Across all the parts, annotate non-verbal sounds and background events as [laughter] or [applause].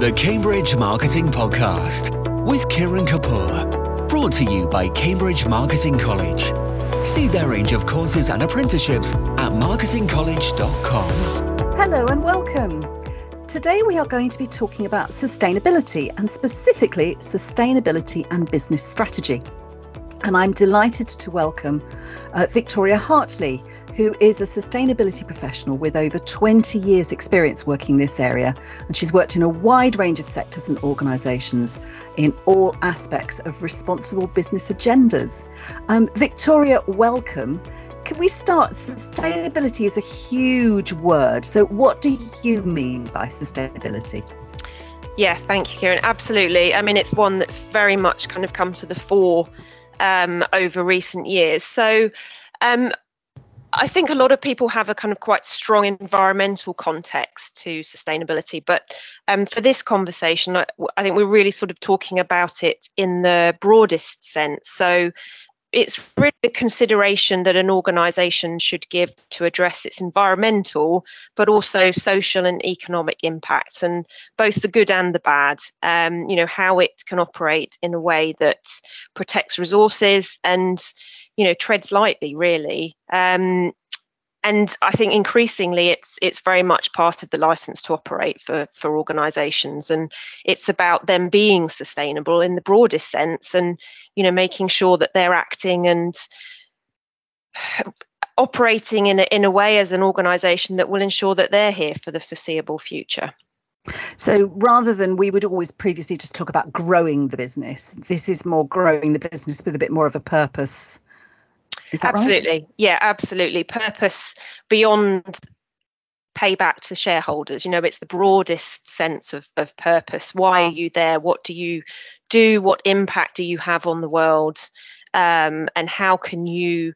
The Cambridge Marketing Podcast with Kiran Kapoor. Brought to you by Cambridge Marketing College. See their range of courses and apprenticeships at marketingcollege.com. Hello and welcome. Today we are going to be talking about sustainability and specifically sustainability and business strategy. And I'm delighted to welcome uh, Victoria Hartley, who is a sustainability professional with over 20 years' experience working this area. And she's worked in a wide range of sectors and organisations in all aspects of responsible business agendas. Um, Victoria, welcome. Can we start? Sustainability is a huge word. So, what do you mean by sustainability? Yeah, thank you, Kiran. Absolutely. I mean, it's one that's very much kind of come to the fore um, over recent years. So, um, I think a lot of people have a kind of quite strong environmental context to sustainability, but um, for this conversation, I, I, think we're really sort of talking about it in the broadest sense. So it's really a consideration that an organization should give to address its environmental but also social and economic impacts and both the good and the bad um, you know how it can operate in a way that protects resources and you know treads lightly really. Um, and I think increasingly it's it's very much part of the license to operate for for organizations. And it's about them being sustainable in the broadest sense and you know making sure that they're acting and operating in a, in a way as an organization that will ensure that they're here for the foreseeable future. So rather than we would always previously just talk about growing the business, this is more growing the business with a bit more of a purpose absolutely. Right? Yeah, absolutely. Purpose beyond payback to shareholders. You know, it's the broadest sense of, of purpose. Why are you there? What do you do? What impact do you have on the world? Um, and how can you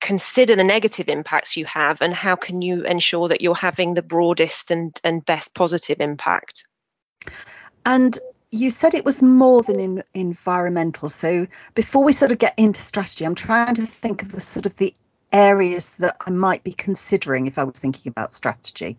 consider the negative impacts you have and how can you ensure that you're having the broadest and, and best positive impact? And you said it was more than in, environmental. So before we sort of get into strategy, I'm trying to think of the sort of the areas that I might be considering if I was thinking about strategy.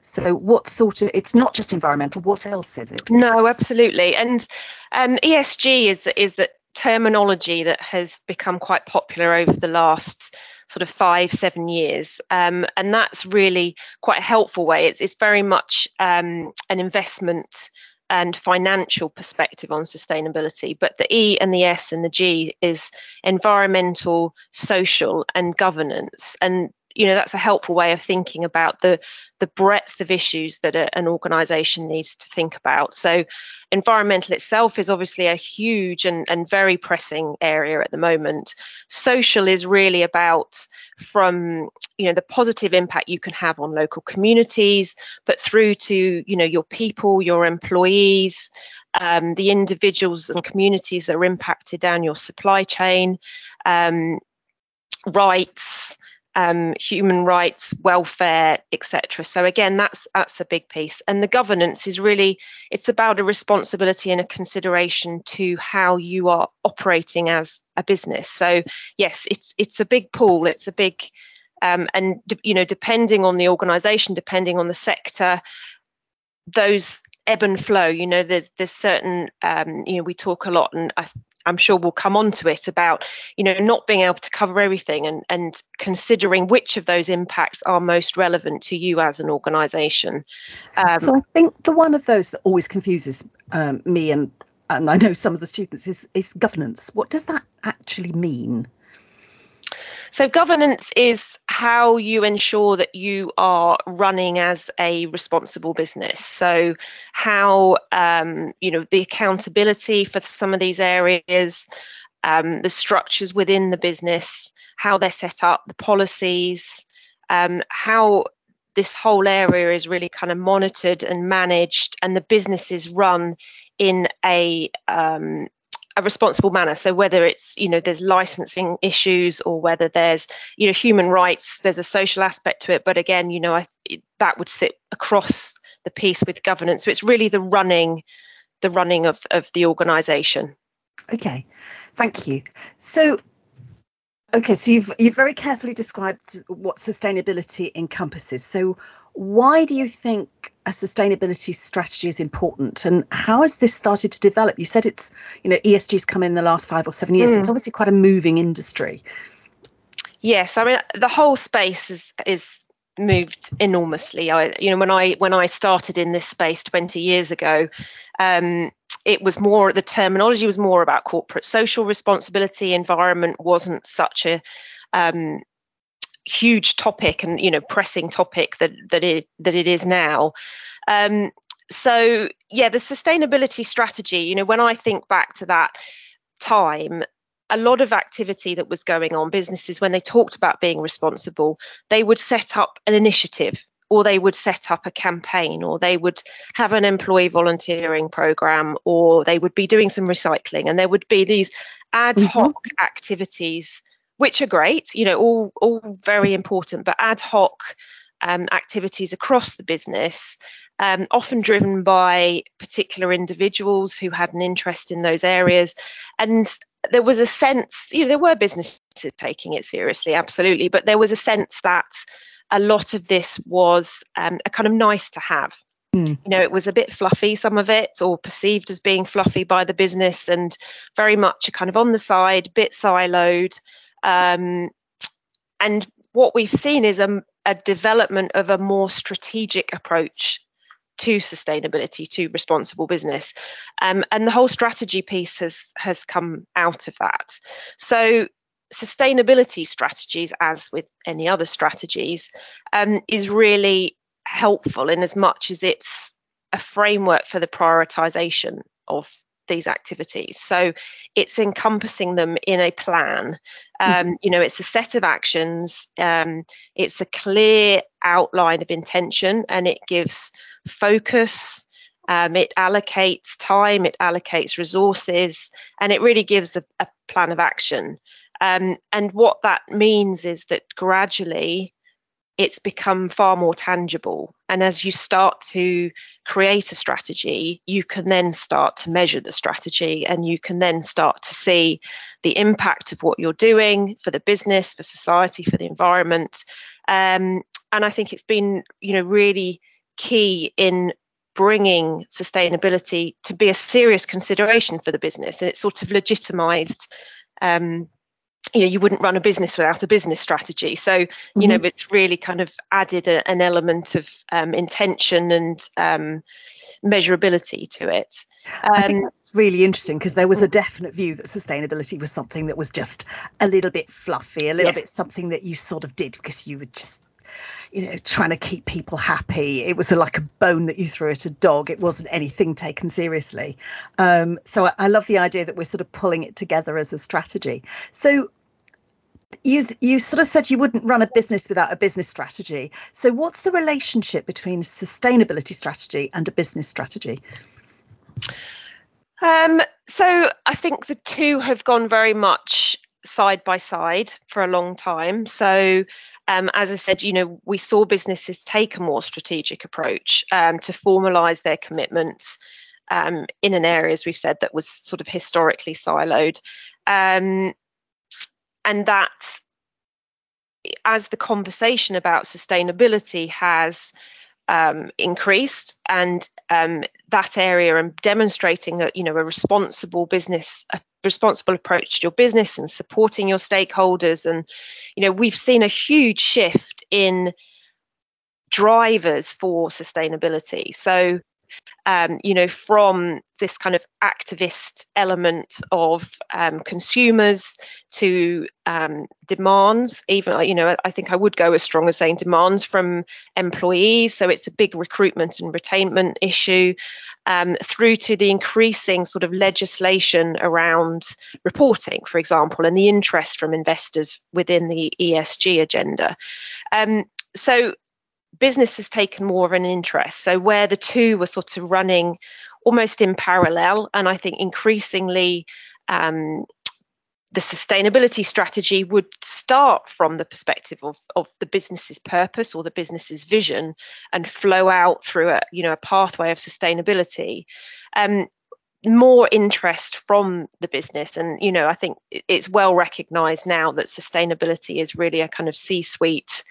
So what sort of it's not just environmental, what else is it? No, absolutely. And um, ESG is is a terminology that has become quite popular over the last sort of five, seven years. Um, and that's really quite a helpful way. It's, it's very much um, an investment and financial perspective on sustainability. But the E and the S and the G is environmental, social, and governance. And you know that's a helpful way of thinking about the the breadth of issues that a, an organization needs to think about. So environmental itself is obviously a huge and, and very pressing area at the moment. Social is really about from you know the positive impact you can have on local communities but through to you know your people your employees um, the individuals and communities that are impacted down your supply chain um, rights um, human rights, welfare, etc. So again, that's that's a big piece. And the governance is really it's about a responsibility and a consideration to how you are operating as a business. So yes, it's it's a big pool. It's a big um, and you know depending on the organisation, depending on the sector, those ebb and flow. You know, there's there's certain um, you know we talk a lot, and I I'm sure we'll come on to it about, you know, not being able to cover everything and, and considering which of those impacts are most relevant to you as an organization. Um, so I think the one of those that always confuses um, me and and I know some of the students is, is governance. What does that actually mean? So, governance is how you ensure that you are running as a responsible business. So, how, um, you know, the accountability for some of these areas, um, the structures within the business, how they're set up, the policies, um, how this whole area is really kind of monitored and managed, and the business is run in a um, a responsible manner. So whether it's you know there's licensing issues or whether there's you know human rights there's a social aspect to it. But again you know I, that would sit across the piece with governance. So it's really the running the running of of the organization. Okay. Thank you. So okay so you've you've very carefully described what sustainability encompasses. So why do you think a sustainability strategy is important. And how has this started to develop? You said it's you know esg's come in the last five or seven years. Mm. it's obviously quite a moving industry. Yes i mean the whole space is is moved enormously. I you know when i when i started in this space 20 years ago um, it was more the terminology was more about corporate social responsibility. Environment wasn't such a um, huge topic and you know pressing topic that that it that it is now um, so yeah the sustainability strategy you know when i think back to that time a lot of activity that was going on businesses when they talked about being responsible they would set up an initiative or they would set up a campaign or they would have an employee volunteering program or they would be doing some recycling and there would be these ad mm-hmm. hoc mm-hmm. activities which are great, you know, all all very important, but ad hoc um, activities across the business, um, often driven by particular individuals who had an interest in those areas, and there was a sense, you know, there were businesses taking it seriously, absolutely, but there was a sense that a lot of this was um, a kind of nice to have. Mm. You know, it was a bit fluffy, some of it, or perceived as being fluffy by the business, and very much a kind of on the side, bit siloed. Um, and what we've seen is a, a development of a more strategic approach to sustainability, to responsible business, um, and the whole strategy piece has has come out of that. So sustainability strategies, as with any other strategies, um, is really helpful in as much as it's a framework for the prioritization of these activities. So it's encompassing them in a plan. Mm-hmm. Um, you know, it's a set of actions, um, it's a clear outline of intention, and it gives focus. Um, it allocates time, it allocates resources, and it really gives a, a plan of action. Um, and what that means is that gradually it's become far more tangible. And as you start to create a strategy, you can then start to measure the strategy and you can then start to see the impact of what you're doing for the business, for society, for the environment. Um, and I think it's been, you know, really key in bringing sustainability to be a serious consideration for the business. And it's sort of legitimized um, you know you wouldn't run a business without a business strategy so mm-hmm. you know it's really kind of added a, an element of um, intention and um, measurability to it um, i think um, that's really interesting because there was a mm. definite view that sustainability was something that was just a little bit fluffy a little yes. bit something that you sort of did because you were just you know trying to keep people happy it was like a bone that you threw at a dog it wasn't anything taken seriously um, so I, I love the idea that we're sort of pulling it together as a strategy so you you sort of said you wouldn't run a business without a business strategy. So what's the relationship between sustainability strategy and a business strategy? Um, so I think the two have gone very much side by side for a long time. So um, as I said, you know, we saw businesses take a more strategic approach um, to formalise their commitments um, in an area, as we've said, that was sort of historically siloed. And that as the conversation about sustainability has um, increased and um, that area and demonstrating that you know a responsible business a responsible approach to your business and supporting your stakeholders and you know we've seen a huge shift in drivers for sustainability. So um, you know, from this kind of activist element of um, consumers to um, demands, even, you know, I think I would go as strong as saying demands from employees. So it's a big recruitment and retainment issue, um, through to the increasing sort of legislation around reporting, for example, and the interest from investors within the ESG agenda. Um, so business has taken more of an interest. So where the two were sort of running almost in parallel, and I think increasingly um, the sustainability strategy would start from the perspective of, of the business's purpose or the business's vision and flow out through a you know a pathway of sustainability. Um, more interest from the business and you know i think it's well recognized now that sustainability is really a kind of c-suite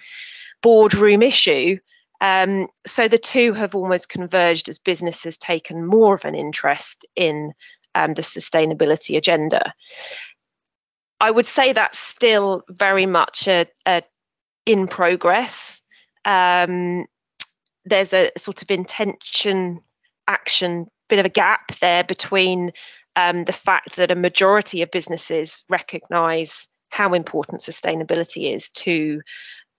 boardroom issue. Um, so the two have almost converged as business has taken more of an interest in um, the sustainability agenda. I would say that's still very much a, a in progress. Um, there's a sort of intention action bit of a gap there between um, the fact that a majority of businesses recognize how important sustainability is to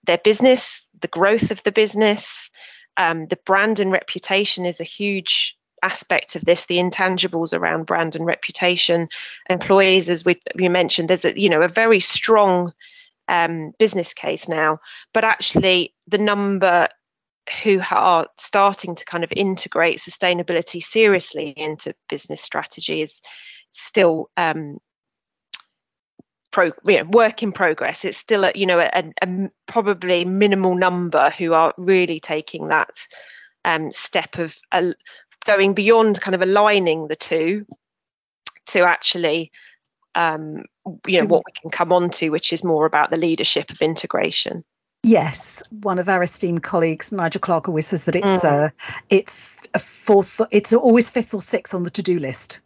their business, the growth of the business. Um, the brand and reputation is a huge aspect of this the intangibles around brand and reputation employees as we you mentioned there's a you know a very strong um, business case now but actually the number who are starting to kind of integrate sustainability seriously into business strategy is still um, pro, you know, work in progress. It's still a, you know a, a probably minimal number who are really taking that um, step of uh, going beyond kind of aligning the two to actually um, you know what we can come on to, which is more about the leadership of integration. Yes, one of our esteemed colleagues, Nigel Clark, always says that it's mm. uh, it's a fourth, it's always fifth or sixth on the to-do list.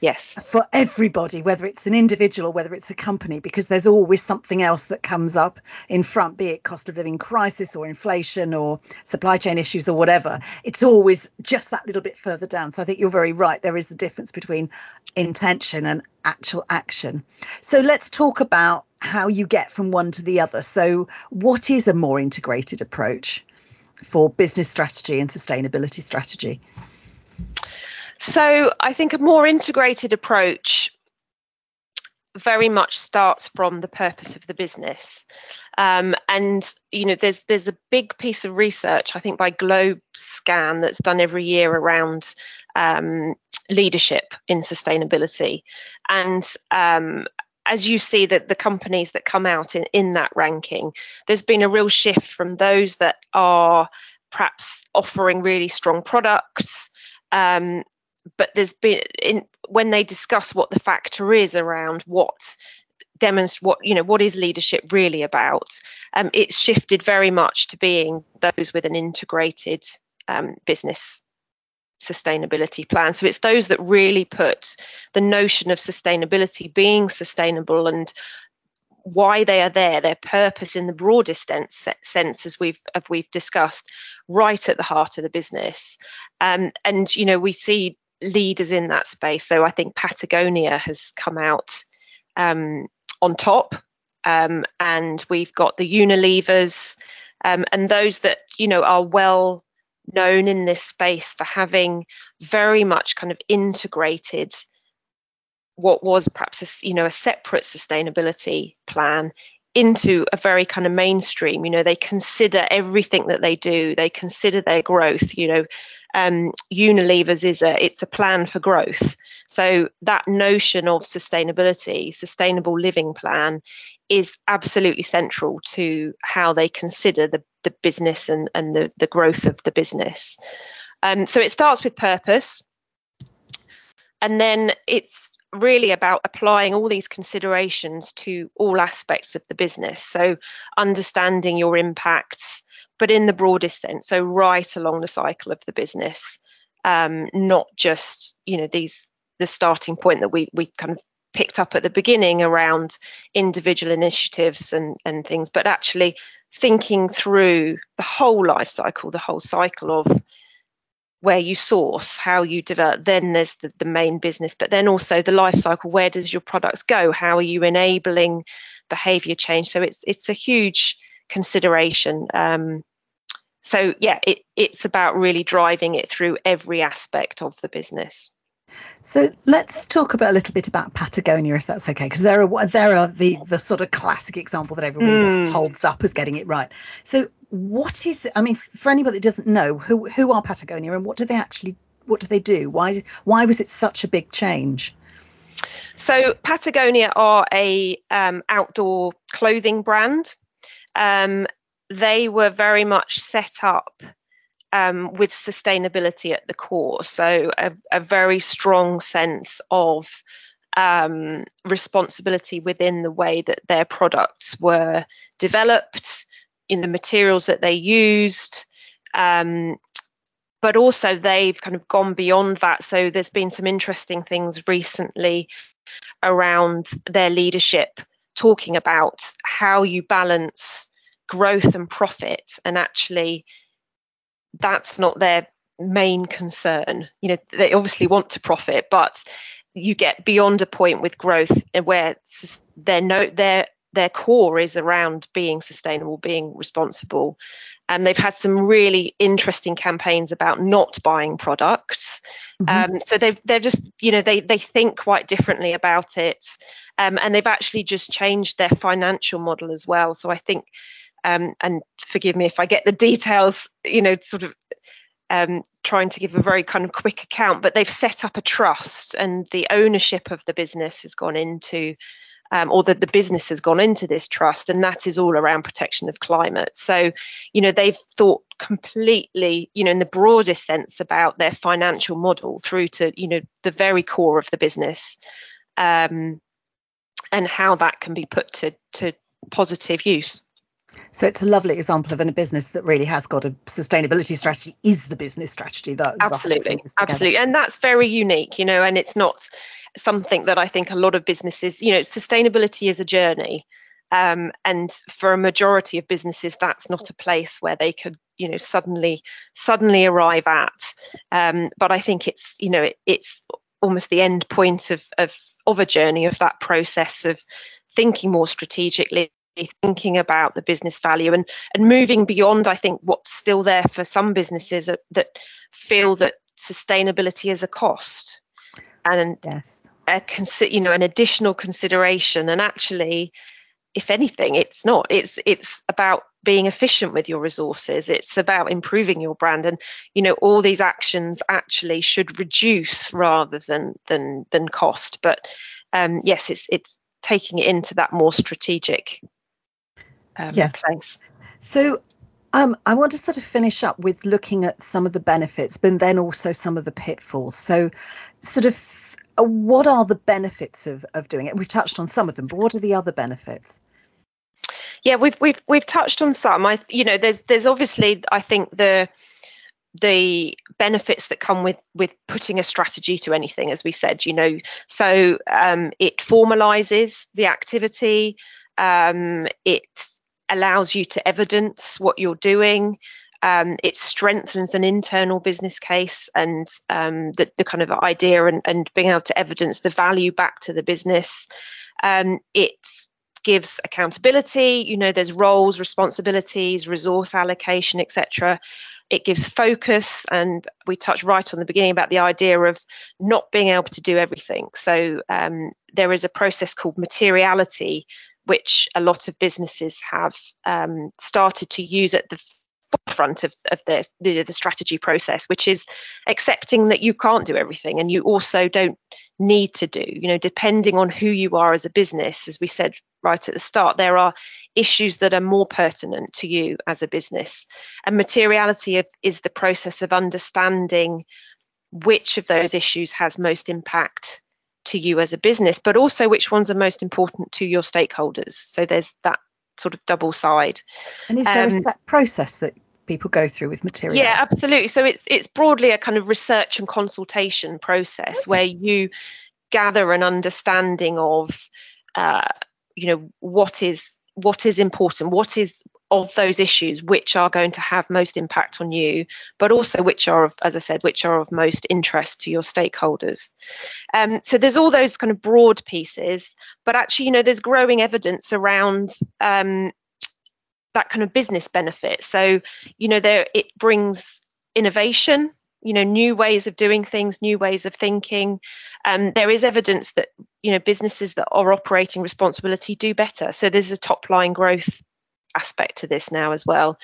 Yes. For everybody, whether it's an individual, or whether it's a company, because there's always something else that comes up in front, be it cost of living crisis or inflation or supply chain issues or whatever. It's always just that little bit further down. So I think you're very right. There is a difference between intention and actual action. So let's talk about how you get from one to the other. So, what is a more integrated approach for business strategy and sustainability strategy? So, I think a more integrated approach very much starts from the purpose of the business. Um, and you know, there's there's a big piece of research I think by GlobeScan that's done every year around um, leadership in sustainability, and um, as you see that the companies that come out in, in that ranking, there's been a real shift from those that are perhaps offering really strong products. Um, but there's been in when they discuss what the factor is around what demonstrate what you know what is leadership really about um, it's shifted very much to being those with an integrated um, business sustainability plan. So it's those that really put the notion of sustainability being sustainable and why they are there, their purpose in the broadest sense, as we've as we've discussed, right at the heart of the business. Um, and you know, we see leaders in that space. So I think Patagonia has come out um, on top, um, and we've got the Unilevers, um, and those that you know are well known in this space for having very much kind of integrated what was perhaps a, you know a separate sustainability plan into a very kind of mainstream you know they consider everything that they do they consider their growth you know um, Unilever's is a it's a plan for growth. So that notion of sustainability, sustainable living plan, is absolutely central to how they consider the, the business and, and the, the growth of the business. Um, so it starts with purpose. And then it's really about applying all these considerations to all aspects of the business. So understanding your impacts, but in the broadest sense, so right along the cycle of the business, um, not just you know these the starting point that we we kind of picked up at the beginning around individual initiatives and and things, but actually thinking through the whole life cycle, the whole cycle of where you source, how you develop. Then there's the, the main business, but then also the life cycle. Where does your products go? How are you enabling behavior change? So it's it's a huge consideration. Um, so yeah, it, it's about really driving it through every aspect of the business. So let's talk about a little bit about Patagonia, if that's okay, because there are there are the the sort of classic example that everyone mm. holds up as getting it right. So what is I mean, for anybody that doesn't know, who who are Patagonia and what do they actually what do they do? Why why was it such a big change? So Patagonia are a um, outdoor clothing brand. Um, they were very much set up um, with sustainability at the core. So, a, a very strong sense of um, responsibility within the way that their products were developed, in the materials that they used. Um, but also they've kind of gone beyond that. So there's been some interesting things recently around their leadership talking about how you balance growth and profit and actually that's not their main concern. You know they obviously want to profit but you get beyond a point with growth where their no their their core is around being sustainable being responsible. And they've had some really interesting campaigns about not buying products. Mm-hmm. um, so they've they're just you know they they think quite differently about it. Um, and they've actually just changed their financial model as well. So i think um, and forgive me if i get the details you know sort of um, trying to give a very kind of quick account, but they've set up a trust and the ownership of the business has gone into um, or that the business has gone into this trust, and that is all around protection of climate. So, you know, they've thought completely, you know, in the broadest sense about their financial model through to, you know, the very core of the business, um, and how that can be put to to positive use. So it's a lovely example of a business that really has got a sustainability strategy is the business strategy that absolutely absolutely and that's very unique you know and it's not something that I think a lot of businesses, you know, sustainability is a journey. Um, and for a majority of businesses, that's not a place where they could, you know, suddenly suddenly arrive at. Um, but I think it's, you know, it, it's almost the end point of, of of a journey of that process of thinking more strategically thinking about the business value and and moving beyond i think what's still there for some businesses that, that feel that sustainability is a cost. And yes. a consi- you know an additional consideration. And actually if anything it's not. It's it's about being efficient with your resources. It's about improving your brand. And you know all these actions actually should reduce rather than than than cost. But um yes it's it's taking it into that more strategic um, yeah. place so um, I want to sort of finish up with looking at some of the benefits, but then also some of the pitfalls. So, sort of, uh, what are the benefits of of doing it? We've touched on some of them, but what are the other benefits? Yeah, we've we've we've touched on some. I, you know, there's there's obviously I think the the benefits that come with with putting a strategy to anything as we said you know so um, it formalizes the activity um, it allows you to evidence what you're doing. Um, it strengthens an internal business case and um, the, the, kind of idea and, and, being able to evidence the value back to the business. Um, it gives accountability. You know, there's roles, responsibilities, resource allocation, etc. It gives focus, and we touched right on the beginning about the idea of not being able to do everything. So um, there is a process called materiality which a lot of businesses have um, started to use at the forefront of, of the, the, the strategy process, which is accepting that you can't do everything and you also don't need to do. You know, depending on who you are as a business, as we said right at the start, there are issues that are more pertinent to you as a business. And materiality is the process of understanding which of those issues has most impact to you as a business, but also which ones are most important to your stakeholders. So there's that sort of double side. And is there um, a set process that people go through with material? Yeah, absolutely. So it's it's broadly a kind of research and consultation process okay. where you gather an understanding of uh, you know what is what is important, what is of those issues which are going to have most impact on you but also which are of as i said which are of most interest to your stakeholders. Um, so there's all those kind of broad pieces but actually you know there's growing evidence around um, that kind of business benefit. So you know there it brings innovation you know new ways of doing things new ways of thinking. Um, there is evidence that you know businesses that are operating responsibility do better. So there's a top line growth aspect to this now as well.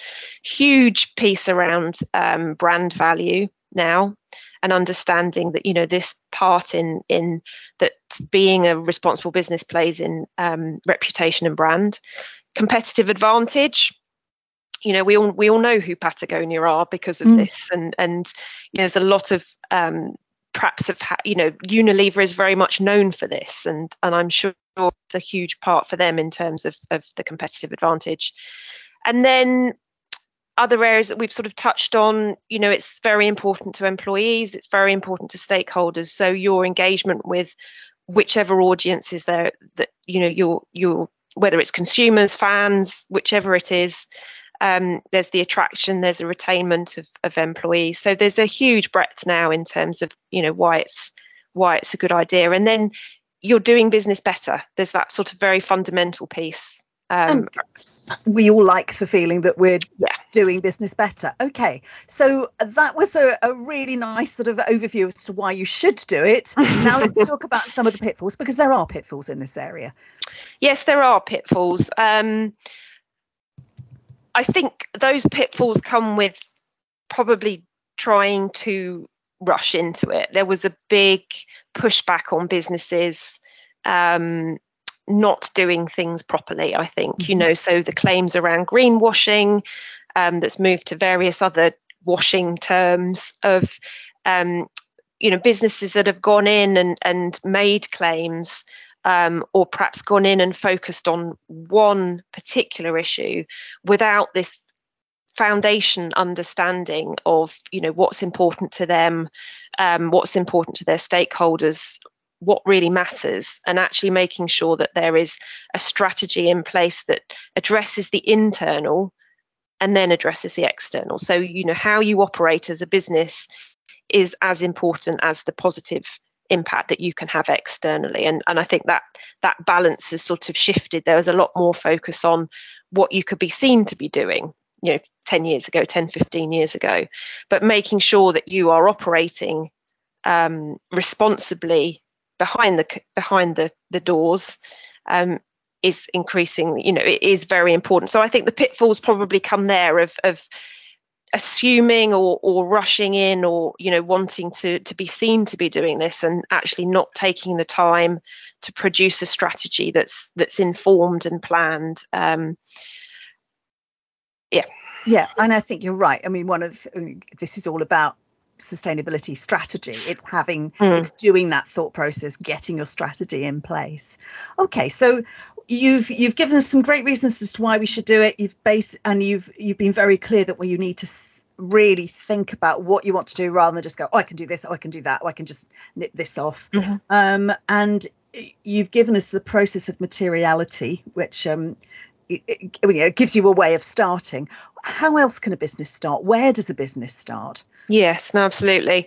Huge piece around um, brand value now and understanding that you know this part in in that being a responsible business plays in um, reputation and brand competitive advantage you know we all we all know who patagonia are because of mm. this and and you know, there's a lot of um, perhaps have had, you know, Unilever is very much known for this, and and I'm sure it's a huge part for them in terms of of the competitive advantage. And then other areas that we've sort of touched on, you know, it's very important to employees, it's very important to stakeholders. So your engagement with whichever audience is there that you know your your whether it's consumers, fans, whichever it is, um, there's the attraction, there's a retainment of, of employees. So there's a huge breadth now in terms of you know why it's why it's a good idea. And then you're doing business better. There's that sort of very fundamental piece. Um, we all like the feeling that we're yeah. doing business better. Okay, so that was a, a, really nice sort of overview as to why you should do it. [laughs] now let's talk about some of the pitfalls because there are pitfalls in this area. Yes, there are pitfalls. Um, I think those pitfalls come with probably trying to rush into it. There was a big pushback on businesses um, not doing things properly, I think. Mm-hmm. You know, so the claims around greenwashing um, that's moved to various other washing terms of um, you know businesses that have gone in and, and made claims um, or perhaps gone in and focused on one particular issue without this foundation understanding of you know what's important to them um, what's important to their stakeholders what really matters and actually making sure that there is a strategy in place that addresses the internal and then addresses the external. So you know how you operate as a business is as important as the positive impact that you can have externally. And and I think that that balance has sort of shifted. There was a lot more focus on what you could be seen to be doing you know 10 years ago 10 15 years ago. But making sure that you are operating um, responsibly behind the behind the the doors um, is increasing you know it is very important. So i think the pitfalls probably come there of of assuming or or rushing in or you know wanting to to be seen to be doing this and actually not taking the time to produce a strategy that's that's informed and planned um yeah. Yeah and i think you're right. I mean one of this is all about sustainability strategy. It's having mm. it's doing that thought process getting your strategy in place. Okay so you've you've given us some great reasons as to why we should do it. You've based and you've you've been very clear that where you need to really think about what you want to do rather than just go oh i can do this oh i can do that oh i can just nip this off. Mm-hmm. um, and you've given us the process of materiality which um, it, it, it, gives you a way of starting. How else can a business start? Where does a business start? Yes no absolutely.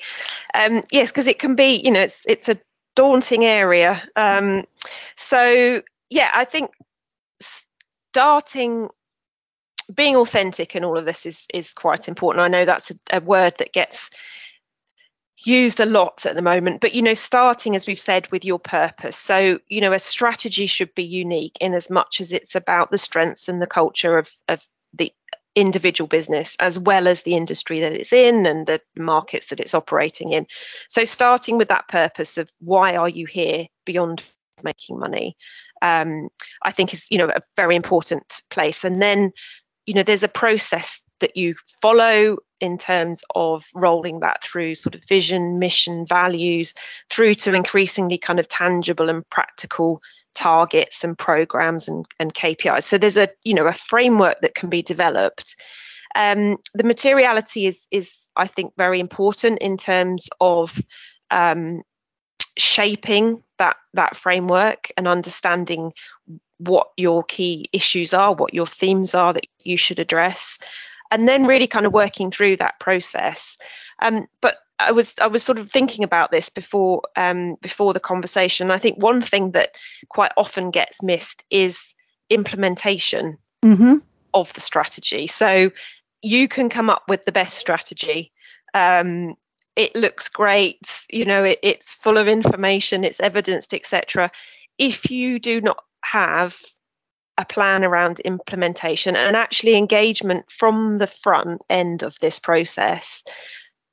Um, yes because it can be you know it's it's a daunting area. Um, so yeah, I think starting being authentic in all of this is is quite important. I know that's a, a, word that gets used a lot at the moment, but you know, starting as we've said with your purpose. So you know, a strategy should be unique in as much as it's about the strengths and the culture of of the individual business as well as the industry that it's in and the markets that it's operating in. So starting with that purpose of why are you here beyond making money um, I think is you know a very important place. And then you know there's a process that you follow in terms of rolling that through sort of vision, mission, values, through to increasingly kind of tangible and practical targets and programs and, and KPIs. So there's a you know a framework that can be developed. Um, the materiality is is I think very important in terms of um, shaping that that framework and understanding what your key issues are what your themes are that you should address and then really kind of working through that process um, but I was I was sort of thinking about this before um, before the conversation. I think one thing that quite often gets missed is implementation mm-hmm. of the strategy. So you can come up with the best strategy, um, it looks great you know it, it's full of information it's evidenced etc if you do not have a plan around implementation and actually engagement from the front end of this process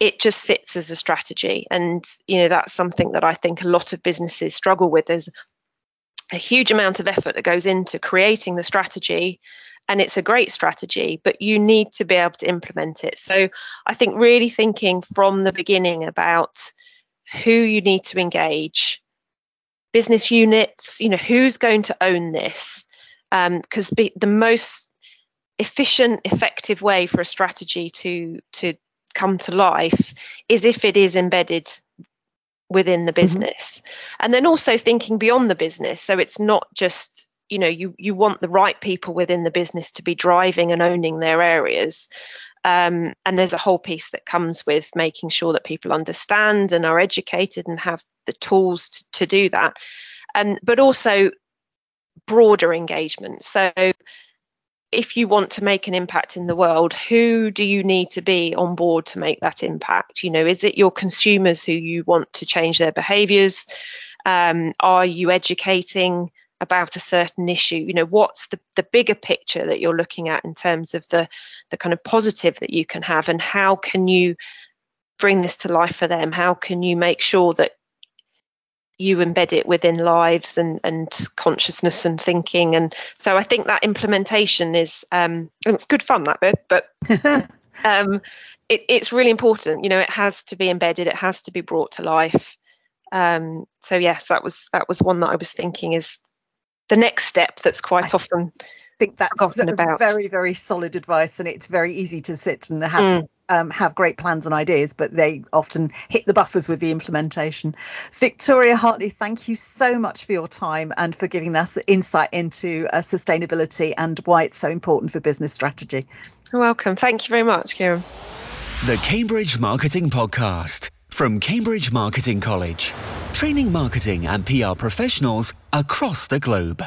it just sits as a strategy. And you know that's something that i think a lot of businesses struggle with. There's a huge amount of effort that goes into creating the strategy and it's a great strategy but you need to be able to implement it so i think really thinking from the beginning about who you need to engage business units you know who's going to own this because um, the most efficient, effective way for a strategy to to come to life is if it is embedded within the mm-hmm. business mm-hmm. and then also thinking beyond the business so it's not just you know you you want the right people within the business to be driving and owning their areas um, and there's a whole piece that comes with making sure that people understand and are educated and have the tools to, to do that and but also broader engagement so if you want to make an impact in the world, who do you need to be on board to make that impact? You know, is it your consumers who you want to change their behaviors? Um, are you educating about a certain issue? You know, what's the, the bigger picture that you're looking at in terms of the, the kind of positive that you can have, and how can you bring this to life for them? How can you make sure that you embed it within lives and and consciousness and thinking and so i think that implementation is um it's good fun that bit but [laughs] um it, it's really important you know it has to be embedded it has to be brought to life um so yes that was that was one that i was thinking is the next step that's quite often think that's about. very very solid advice and it's very easy to sit and have mm um, have great plans and ideas, but they often hit the buffers with the implementation. Victoria Hartley, thank you so much for your time and for giving us insight into uh, sustainability and why it's so important for business strategy. You're welcome. Thank you very much, Kiran. The Cambridge Marketing Podcast from Cambridge Marketing College, training marketing and PR professionals across the globe.